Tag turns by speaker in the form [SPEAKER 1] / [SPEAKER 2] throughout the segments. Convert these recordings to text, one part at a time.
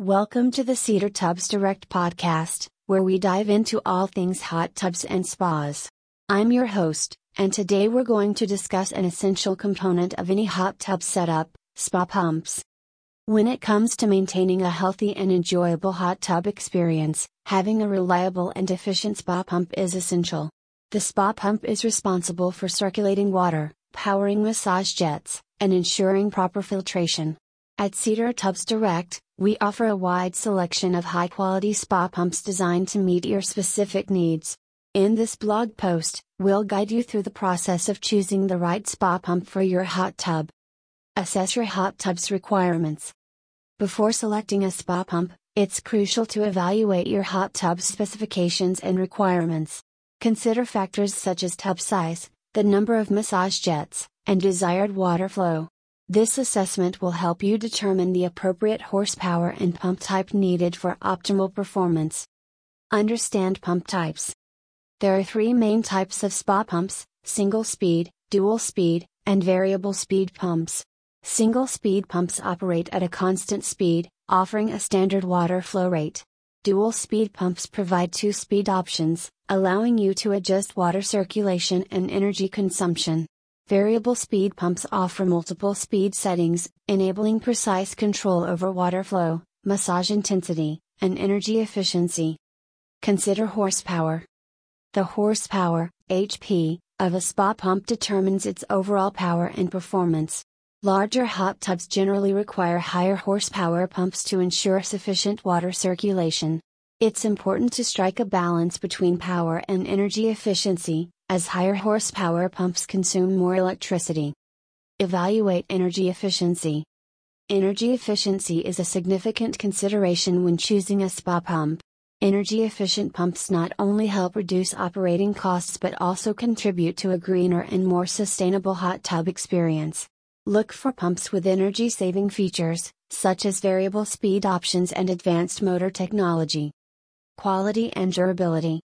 [SPEAKER 1] Welcome to the Cedar Tubs Direct podcast, where we dive into all things hot tubs and spas. I'm your host, and today we're going to discuss an essential component of any hot tub setup spa pumps. When it comes to maintaining a healthy and enjoyable hot tub experience, having a reliable and efficient spa pump is essential. The spa pump is responsible for circulating water, powering massage jets, and ensuring proper filtration. At Cedar Tubs Direct, we offer a wide selection of high quality spa pumps designed to meet your specific needs. In this blog post, we'll guide you through the process of choosing the right spa pump for your hot tub. Assess your hot tub's requirements. Before selecting a spa pump, it's crucial to evaluate your hot tub's specifications and requirements. Consider factors such as tub size, the number of massage jets, and desired water flow. This assessment will help you determine the appropriate horsepower and pump type needed for optimal performance. Understand pump types. There are three main types of spa pumps single speed, dual speed, and variable speed pumps. Single speed pumps operate at a constant speed, offering a standard water flow rate. Dual speed pumps provide two speed options, allowing you to adjust water circulation and energy consumption. Variable speed pumps offer multiple speed settings, enabling precise control over water flow, massage intensity, and energy efficiency. Consider horsepower. The horsepower, HP, of a spa pump determines its overall power and performance. Larger hot tubs generally require higher horsepower pumps to ensure sufficient water circulation. It's important to strike a balance between power and energy efficiency, as higher horsepower pumps consume more electricity. Evaluate energy efficiency. Energy efficiency is a significant consideration when choosing a spa pump. Energy efficient pumps not only help reduce operating costs but also contribute to a greener and more sustainable hot tub experience. Look for pumps with energy saving features, such as variable speed options and advanced motor technology. Quality and durability.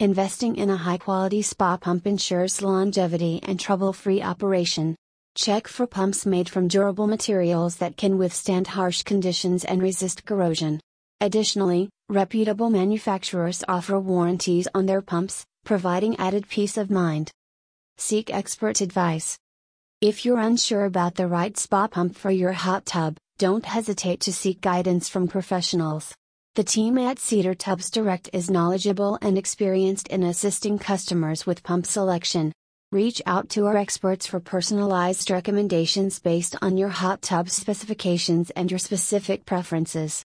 [SPEAKER 1] Investing in a high quality spa pump ensures longevity and trouble free operation. Check for pumps made from durable materials that can withstand harsh conditions and resist corrosion. Additionally, reputable manufacturers offer warranties on their pumps, providing added peace of mind. Seek expert advice. If you're unsure about the right spa pump for your hot tub, don't hesitate to seek guidance from professionals. The team at Cedar Tubs Direct is knowledgeable and experienced in assisting customers with pump selection. Reach out to our experts for personalized recommendations based on your hot tub specifications and your specific preferences.